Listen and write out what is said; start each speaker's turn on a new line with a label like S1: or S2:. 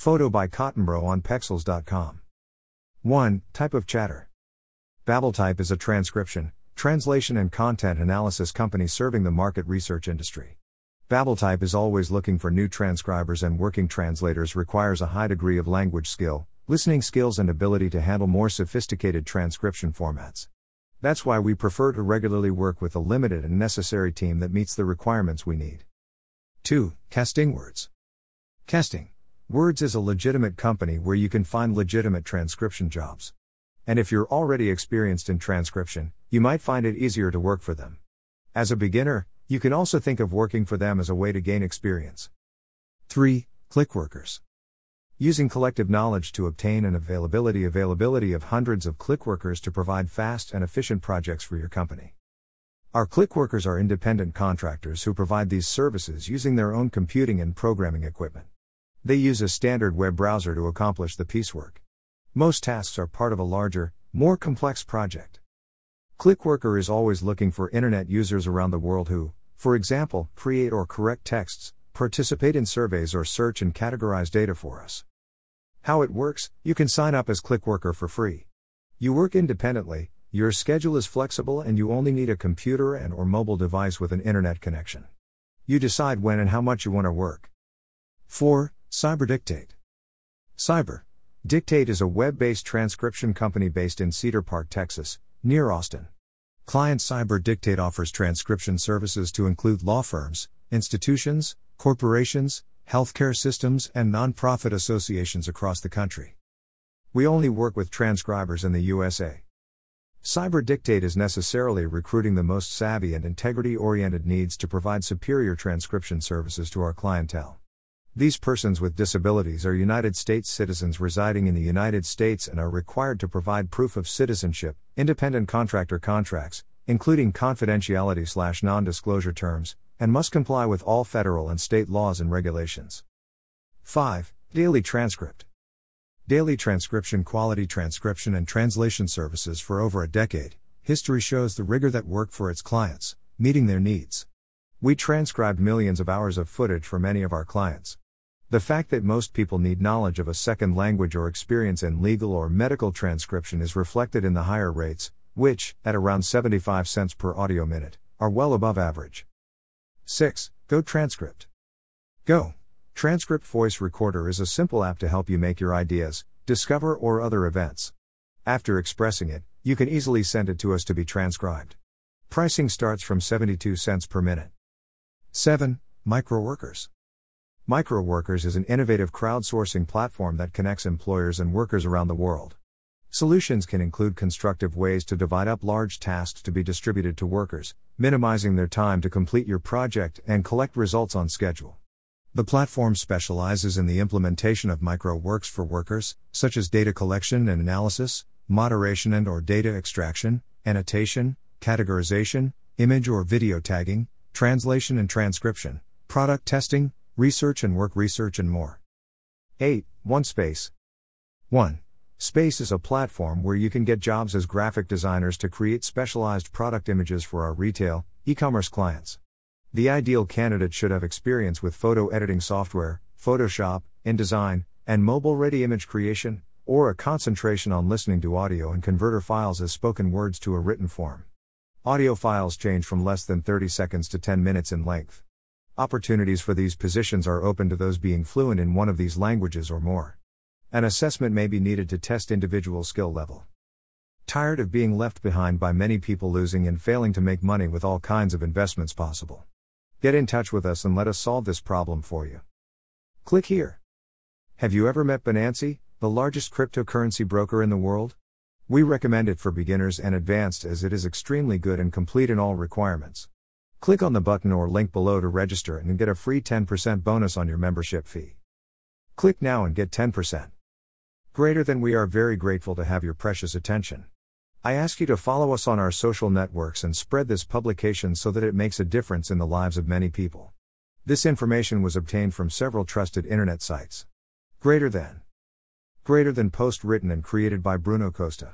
S1: Photo by Cottonbro on Pexels.com. 1. Type of chatter. BabbleType is a transcription, translation, and content analysis company serving the market research industry. BabbleType is always looking for new transcribers and working translators requires a high degree of language skill, listening skills, and ability to handle more sophisticated transcription formats. That's why we prefer to regularly work with a limited and necessary team that meets the requirements we need. 2. Casting Words. Casting Words is a legitimate company where you can find legitimate transcription jobs. And if you're already experienced in transcription, you might find it easier to work for them. As a beginner, you can also think of working for them as a way to gain experience. 3. Clickworkers. Using collective knowledge to obtain an availability availability of hundreds of clickworkers to provide fast and efficient projects for your company. Our clickworkers are independent contractors who provide these services using their own computing and programming equipment. They use a standard web browser to accomplish the piecework. Most tasks are part of a larger, more complex project. Clickworker is always looking for internet users around the world who, for example, create or correct texts, participate in surveys, or search and categorize data for us. How it works you can sign up as Clickworker for free. You work independently, your schedule is flexible, and you only need a computer and or mobile device with an internet connection. You decide when and how much you want to work. 4. CyberDictate. Cyber Dictate is a web based transcription company based in Cedar Park, Texas, near Austin. Client CyberDictate offers transcription services to include law firms, institutions, corporations, healthcare systems, and nonprofit associations across the country. We only work with transcribers in the USA. CyberDictate is necessarily recruiting the most savvy and integrity oriented needs to provide superior transcription services to our clientele. These persons with disabilities are United States citizens residing in the United States and are required to provide proof of citizenship, independent contractor contracts, including confidentiality slash non disclosure terms, and must comply with all federal and state laws and regulations. 5. Daily Transcript. Daily transcription, quality transcription, and translation services for over a decade. History shows the rigor that worked for its clients, meeting their needs. We transcribed millions of hours of footage for many of our clients. The fact that most people need knowledge of a second language or experience in legal or medical transcription is reflected in the higher rates, which, at around 75 cents per audio minute, are well above average. 6. Go Transcript. Go. Transcript Voice Recorder is a simple app to help you make your ideas, discover, or other events. After expressing it, you can easily send it to us to be transcribed. Pricing starts from 72 cents per minute. 7. Microworkers. Microworkers is an innovative crowdsourcing platform that connects employers and workers around the world. Solutions can include constructive ways to divide up large tasks to be distributed to workers, minimizing their time to complete your project and collect results on schedule. The platform specializes in the implementation of micro works for workers, such as data collection and analysis, moderation and or data extraction, annotation, categorization, image or video tagging, translation and transcription, product testing, research and work research, and more. 8. One Space. 1. Space is a platform where you can get jobs as graphic designers to create specialized product images for our retail, e commerce clients. The ideal candidate should have experience with photo editing software, Photoshop, InDesign, and mobile ready image creation, or a concentration on listening to audio and converter files as spoken words to a written form. Audio files change from less than 30 seconds to 10 minutes in length. Opportunities for these positions are open to those being fluent in one of these languages or more. An assessment may be needed to test individual skill level. Tired of being left behind by many people losing and failing to make money with all kinds of investments possible? Get in touch with us and let us solve this problem for you. Click here. Have you ever met Binance, the largest cryptocurrency broker in the world? We recommend it for beginners and advanced as it is extremely good and complete in all requirements. Click on the button or link below to register and get a free 10% bonus on your membership fee. Click now and get 10%. Greater than we are very grateful to have your precious attention. I ask you to follow us on our social networks and spread this publication so that it makes a difference in the lives of many people. This information was obtained from several trusted internet sites. Greater than. Greater than post written and created by Bruno Costa.